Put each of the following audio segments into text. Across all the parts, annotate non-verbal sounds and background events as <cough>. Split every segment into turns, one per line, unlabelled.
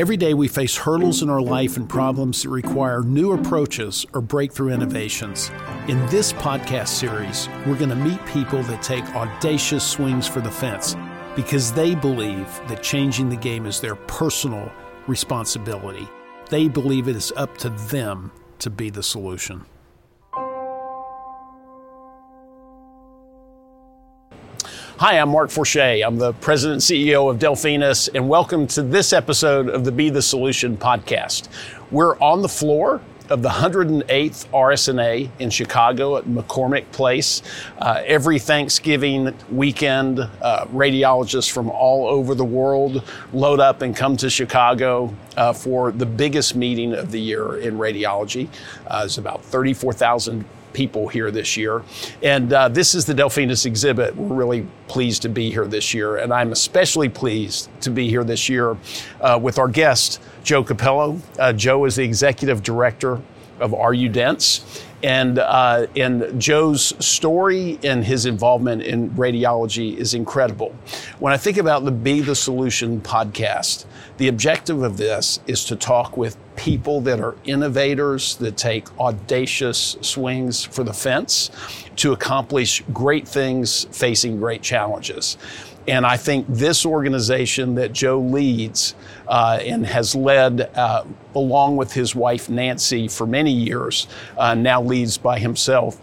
Every day we face hurdles in our life and problems that require new approaches or breakthrough innovations. In this podcast series, we're going to meet people that take audacious swings for the fence because they believe that changing the game is their personal responsibility. They believe it is up to them to be the solution. Hi, I'm Mark Forchette. I'm the president and CEO of Delphinus, and welcome to this episode of the Be the Solution podcast. We're on the floor of the 108th RSNA in Chicago at McCormick Place. Uh, every Thanksgiving weekend, uh, radiologists from all over the world load up and come to Chicago uh, for the biggest meeting of the year in radiology. Uh, it's about 34,000 people here this year. And uh, this is the Delphinus exhibit. We're really pleased to be here this year. And I'm especially pleased to be here this year uh, with our guest, Joe Cappello. Uh, Joe is the executive director of RU Dense. And, uh, and Joe's story and his involvement in radiology is incredible. When I think about the Be the Solution podcast, the objective of this is to talk with people that are innovators, that take audacious swings for the fence to accomplish great things facing great challenges. And I think this organization that Joe leads uh, and has led uh, along with his wife Nancy for many years, uh, now leads by himself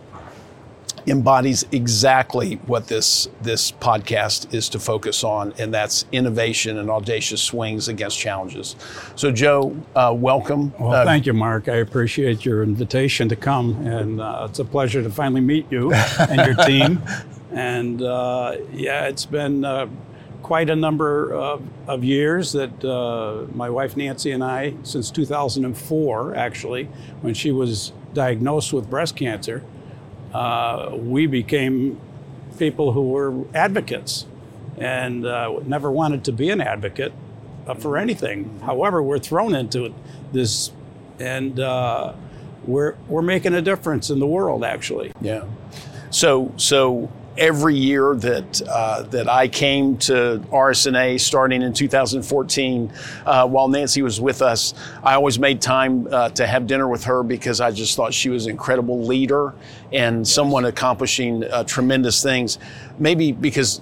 embodies exactly what this this podcast is to focus on, and that's innovation and audacious swings against challenges. So, Joe, uh, welcome.
Well,
uh,
thank you, Mark. I appreciate your invitation to come, and uh, it's a pleasure to finally meet you <laughs> and your team. And uh, yeah, it's been uh, quite a number of, of years that uh, my wife Nancy and I, since 2004, actually, when she was diagnosed with breast cancer uh, we became people who were advocates and uh, never wanted to be an advocate uh, for anything. However, we're thrown into it this, and uh, we're we're making a difference in the world. Actually,
yeah. So so every year that uh, that I came to RSNA starting in 2014, uh, while Nancy was with us, I always made time uh, to have dinner with her because I just thought she was an incredible leader and someone accomplishing uh, tremendous things. Maybe because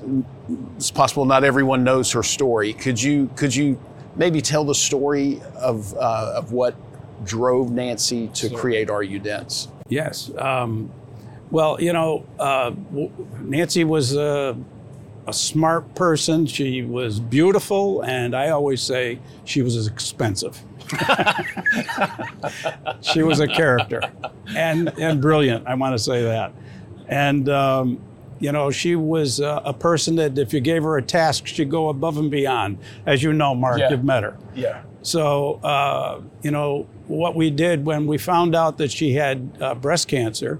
it's possible not everyone knows her story. Could you could you maybe tell the story of uh, of what drove Nancy to create RU Dense?
Yes. Um, well, you know, uh, Nancy was a, a, smart person. She was beautiful, and I always say she was expensive. <laughs> she was a character, and and brilliant. I want to say that, and. Um, you know, she was uh, a person that if you gave her a task, she'd go above and beyond. As you know, Mark, yeah. you've met her.
Yeah.
So, uh, you know, what we did when we found out that she had uh, breast cancer,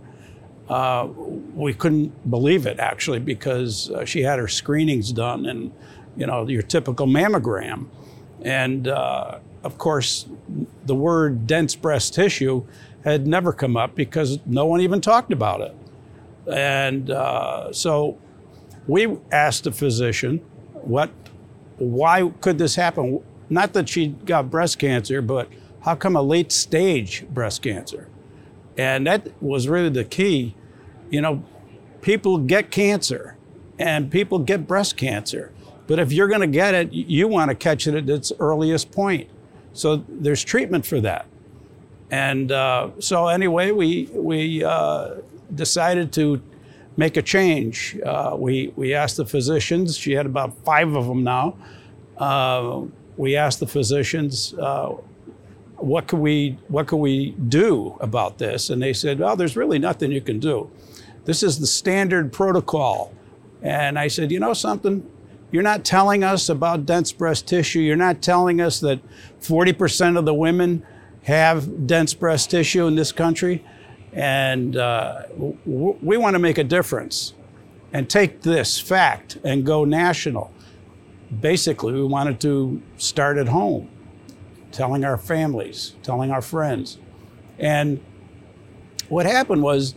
uh, we couldn't believe it actually because uh, she had her screenings done and you know your typical mammogram. And uh, of course the word dense breast tissue had never come up because no one even talked about it. And uh, so we asked the physician what why could this happen? Not that she got breast cancer but how come a late stage breast cancer and that was really the key. You know, people get cancer and people get breast cancer. But if you're going to get it, you want to catch it at its earliest point. So there's treatment for that. And uh, so, anyway, we, we uh, decided to make a change. Uh, we, we asked the physicians, she had about five of them now. Uh, we asked the physicians, uh, what can we what can we do about this? And they said, well, there's really nothing you can do. This is the standard protocol. And I said, you know something? You're not telling us about dense breast tissue. You're not telling us that 40% of the women have dense breast tissue in this country. And uh, w- we want to make a difference and take this fact and go national. Basically, we wanted to start at home telling our families, telling our friends. And what happened was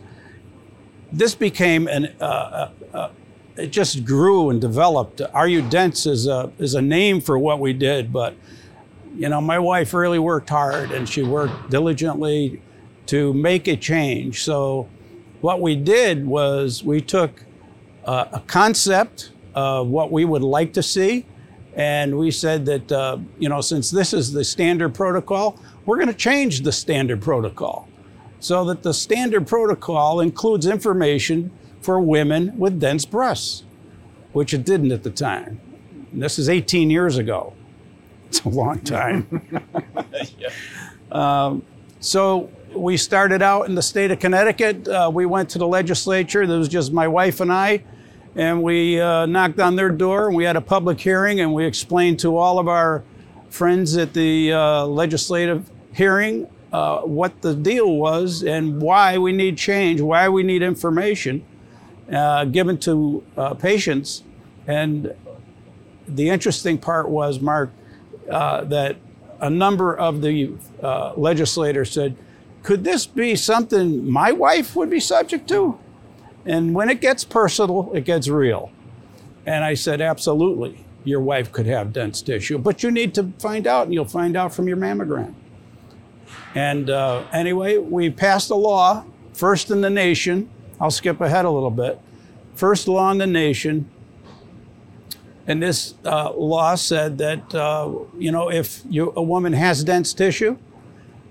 this became an, uh, uh, uh, it just grew and developed. Are You Dense is a, is a name for what we did, but you know, my wife really worked hard and she worked diligently to make a change. So, what we did was we took uh, a concept of what we would like to see, and we said that, uh, you know, since this is the standard protocol, we're going to change the standard protocol so that the standard protocol includes information for women with dense breasts, which it didn't at the time. And this is 18 years ago. It's a long time. yeah. <laughs> <laughs> um, so we started out in the state of Connecticut. Uh, we went to the legislature. There was just my wife and I, and we uh, knocked on their door. And we had a public hearing, and we explained to all of our friends at the uh, legislative hearing uh, what the deal was and why we need change, why we need information uh, given to uh, patients. And the interesting part was, Mark, uh, that a number of the legislators said, could this be something my wife would be subject to? And when it gets personal, it gets real. And I said, absolutely, your wife could have dense tissue, but you need to find out, and you'll find out from your mammogram. And uh, anyway, we passed a law, first in the nation. I'll skip ahead a little bit. First law in the nation. And this uh, law said that, uh, you know, if you, a woman has dense tissue,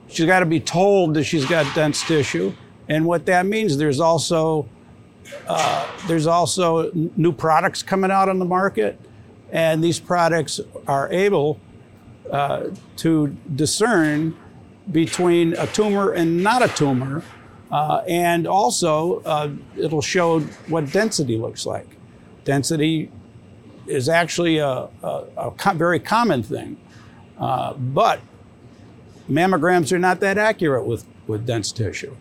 she's got to be told that she's got dense tissue. And what that means, there's also uh, there's also new products coming out on the market, and these products are able uh, to discern between a tumor and not a tumor. Uh, and also, uh, it'll show what density looks like. Density is actually a, a, a co- very common thing, uh, but mammograms are not that accurate with, with dense tissue.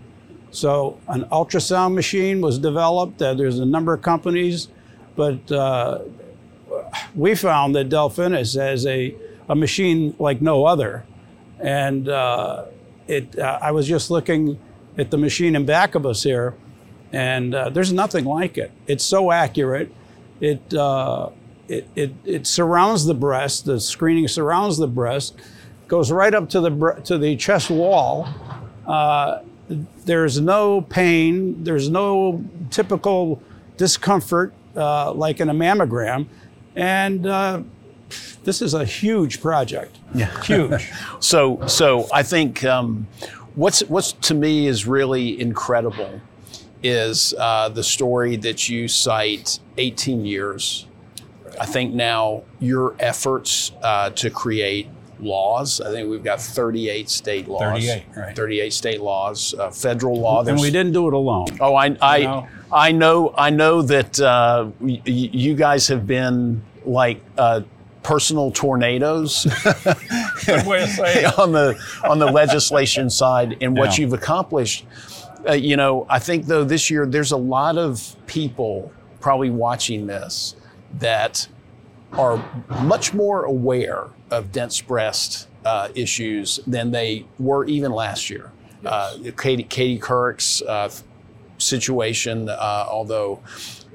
So, an ultrasound machine was developed. Uh, there's a number of companies, but uh, we found that Delphinus has a, a machine like no other and uh, it, uh, I was just looking at the machine in back of us here, and uh, there's nothing like it. It's so accurate. It, uh, it, it, it surrounds the breast. The screening surrounds the breast, goes right up to the to the chest wall. Uh, there's no pain. There's no typical discomfort uh, like in a mammogram, and this is a huge project. Yeah, huge. <laughs>
so, so I think um, what's what's to me is really incredible is uh, the story that you cite 18 years. I think now your efforts uh, to create laws. I think we've got 38 state laws.
38, right.
38 state laws, uh, federal law.
And we didn't do it alone.
Oh, I, I, know? I know, I know that uh, y- you guys have been like uh, personal tornadoes <laughs> <laughs> on the on the legislation side and what yeah. you've accomplished. Uh, you know, I think though this year there's a lot of people probably watching this that are much more aware of dense breast uh, issues than they were even last year. Yes. Uh, Katie, Katie Couric's uh, situation, uh, although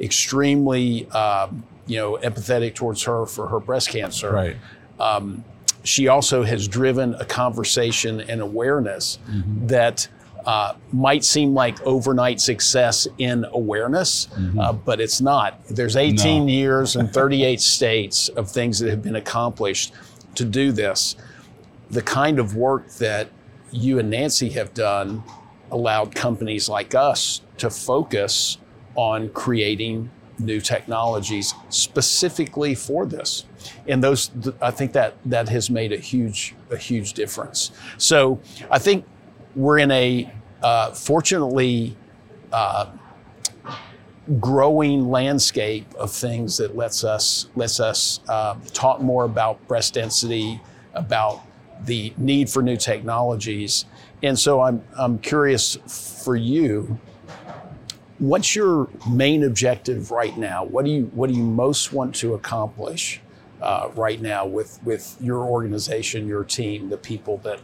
extremely um, you know, empathetic towards her for her breast cancer.
Right. Um,
she also has driven a conversation and awareness mm-hmm. that uh, might seem like overnight success in awareness, mm-hmm. uh, but it's not. There's 18 no. years and <laughs> 38 states of things that have been accomplished to do this. The kind of work that you and Nancy have done allowed companies like us to focus on creating new technologies specifically for this. And those, I think that that has made a huge, a huge difference. So I think we're in a uh, fortunately uh, growing landscape of things that lets us lets us uh, talk more about breast density, about the need for new technologies. And so I'm I'm curious for you What's your main objective right now? What do you what do you most want to accomplish uh, right now with with your organization, your team, the people that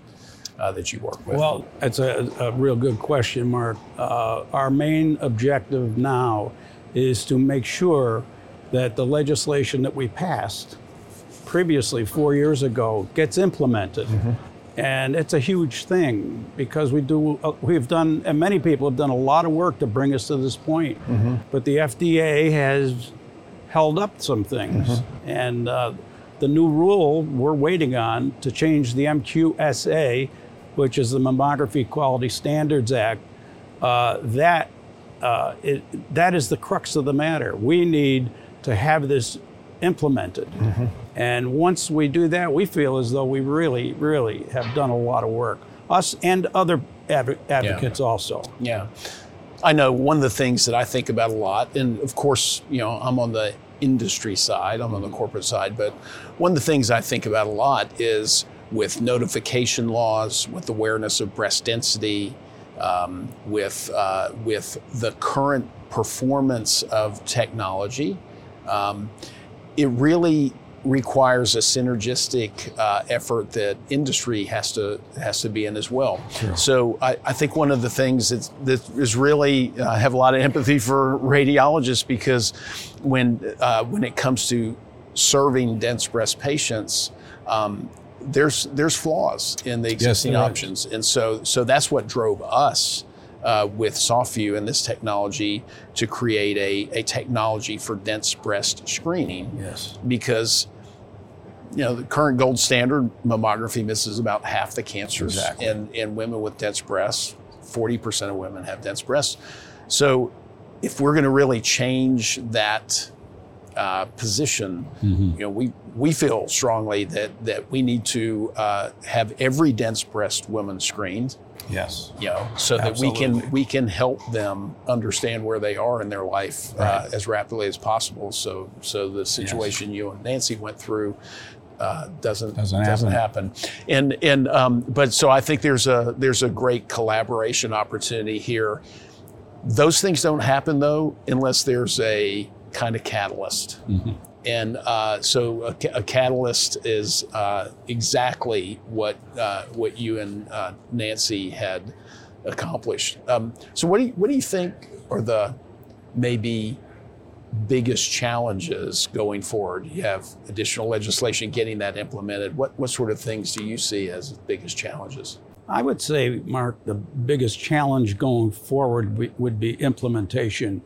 uh, that you work with?
Well, it's a, a real good question, Mark. Uh, our main objective now is to make sure that the legislation that we passed previously four years ago gets implemented. And it's a huge thing because we do, uh, we've done, and many people have done a lot of work to bring us to this point. But the FDA has held up some things. And uh, the new rule we're waiting on to change the MQSA, which is the Mammography Quality Standards Act, uh, that uh, it, that is the crux of the matter. We need to have this implemented. And once we do that, we feel as though we really, really have done a lot of work. Us and other adv- advocates also.
Yeah. I know one of the things that I think about a lot, and of course, you know, I'm on the industry side, I'm on the corporate side, but one of the things I think about a lot is with notification laws, with awareness of breast density, um, with, uh, with the current performance of technology. Um, it really requires a synergistic uh, effort that industry has to has to be in as well. So I, I think one of the things that's, that is really uh, I have a lot of empathy for radiologists because when uh, when it comes to serving dense breast patients. Um, there's there's flaws in the existing
is.
options, and so so that's what drove us uh, with SoftView and this technology to create a, a technology for dense breast screening
Yes.
because you know the current gold standard mammography misses about half the cancers
Exactly.
in, in women with dense breasts 40% of women have dense breasts so if we're going to really change that uh, position
Mm-hmm.
you know we we feel strongly that that we need to uh, have every dense breast woman screened
Yes.
you know, so that we can we can help them understand where they are in their life uh, as rapidly as possible. So so the situation you and Nancy went through uh, doesn't
Doesn't
happen. And and um, but so I think there's a there's a great collaboration opportunity here. Those things don't happen though unless there's a kind of catalyst. And uh, so a, a catalyst is uh, exactly what uh, what you and uh, Nancy had accomplished. Um, so what do you, what do you think are the maybe biggest challenges going forward? You have additional legislation getting that implemented. What what sort of things do you see as the biggest challenges?
I would say, Mark, the biggest challenge going forward would be implementation.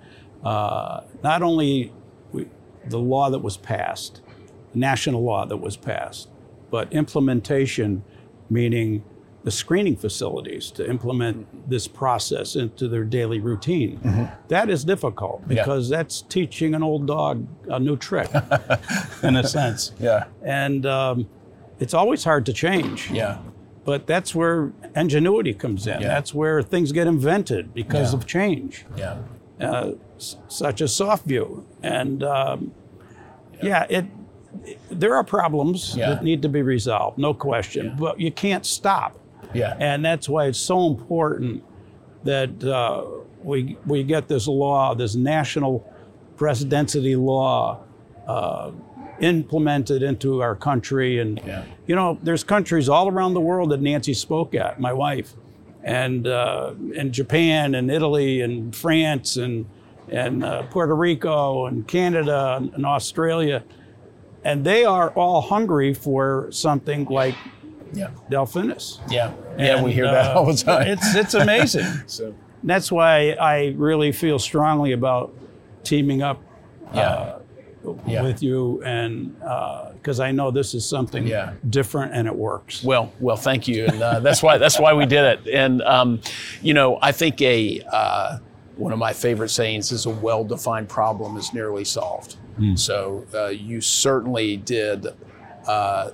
Uh, not only we, the law that was passed, national law that was passed, but implementation, meaning the screening facilities to implement this process into their daily routine. That is difficult because that's teaching an old dog a new trick, <laughs> in a sense.
Yeah.
And um, it's always hard to change.
Yeah.
But that's where ingenuity comes in.
Yeah.
That's where things get invented because
Yeah.
of change,
Yeah.
Uh, s- such as SoftView. And um, yeah, it, there are problems
Yeah.
that need to be resolved, no question. But you can't stop,
Yeah.
and that's why it's so important that uh, we we get this law, this national breast density law. Uh, implemented into our country and
Yeah.
you know there's countries all around the world that nancy spoke at my wife and uh, and japan and italy and france and and uh, puerto rico and canada and, and australia and they are all hungry for something like
Yeah.
delphinus
Yeah. Yeah. we hear
And,
that
uh,
all the time.
it's it's amazing <laughs>
so.
that's why i really feel strongly about teaming up
Yeah. Yeah.
with you and because I know this is something
Yeah.
different and it works.
Well, well, thank you, and uh, that's why that's why we did it. And um, you know, I think a uh, one of my favorite sayings is a well-defined problem is nearly solved. So uh, you certainly did uh,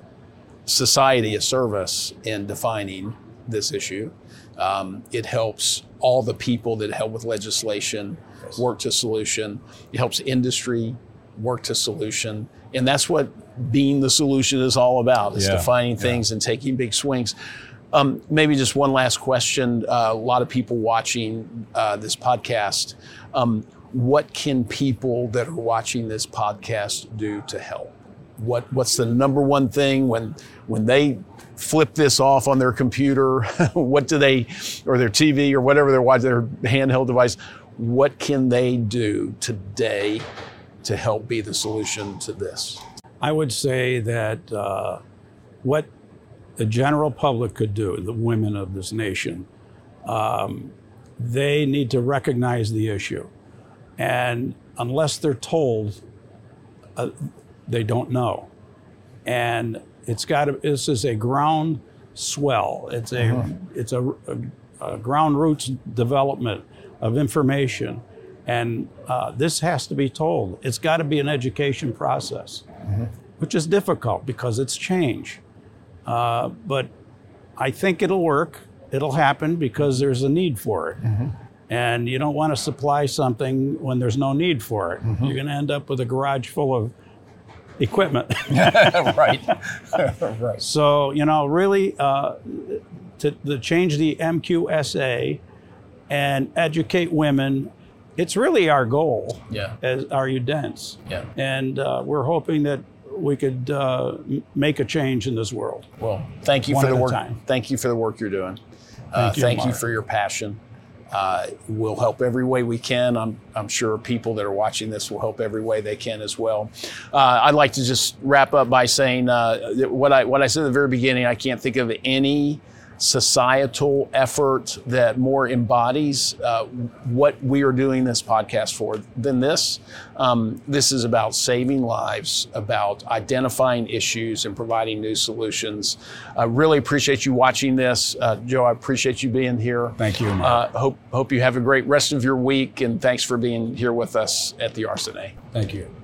society a service in defining this issue. Um, it helps all the people that help with legislation work to solution. It helps industry work to solution, and that's what being the solution is all about: is
Yeah,
defining things and taking big swings. Um, maybe just one last question. Uh, a lot of people watching uh, this podcast. Um, what can people that are watching this podcast do to help? What What's the number one thing when when they flip this off on their computer? <laughs> what do they, or their TV or whatever they're watching, their handheld device? What can they do today to help be the solution to this?
I would say that uh, what the general public could do, the women of this nation, um, they need to recognize the issue. And unless they're told, uh, they don't know. And it's got to, this is a ground swell. It's a, uh-huh. it's a, a, a, ground roots development of information. And uh, this has to be told. It's got to be an education process, mm-hmm. which is difficult because it's change. Uh, but I think it'll work. It'll happen because there's a need for it. Mm-hmm. And you don't want to supply something when there's no need for it. Mm-hmm. You're going to end up with a garage full of equipment. <laughs> <laughs>
right. <laughs>
right. So, you know, really uh, to, to change the MQSA and educate women it's really our goal
yeah.
as Are You Dense.
Yeah.
And uh, we're hoping that we could uh, make a change in this world.
Well, thank you for the work. Thank you for the work you're doing.
Thank, uh,
you, thank you, for your passion. Uh, we'll help every way we can. I'm, I'm sure people that are watching this will help every way they can as well. Uh, I'd like to just wrap up by saying uh, what I what I said at the very beginning. I can't think of any societal effort that more embodies uh, what we are doing this podcast for than this. Um, this is about saving lives, about identifying issues and providing new solutions. I really appreciate you watching this. Uh, Joe, I appreciate you being here.
Thank you. Uh,
hope, hope you have a great rest of your week, and thanks for being here with us at the RSNA.
Thank you.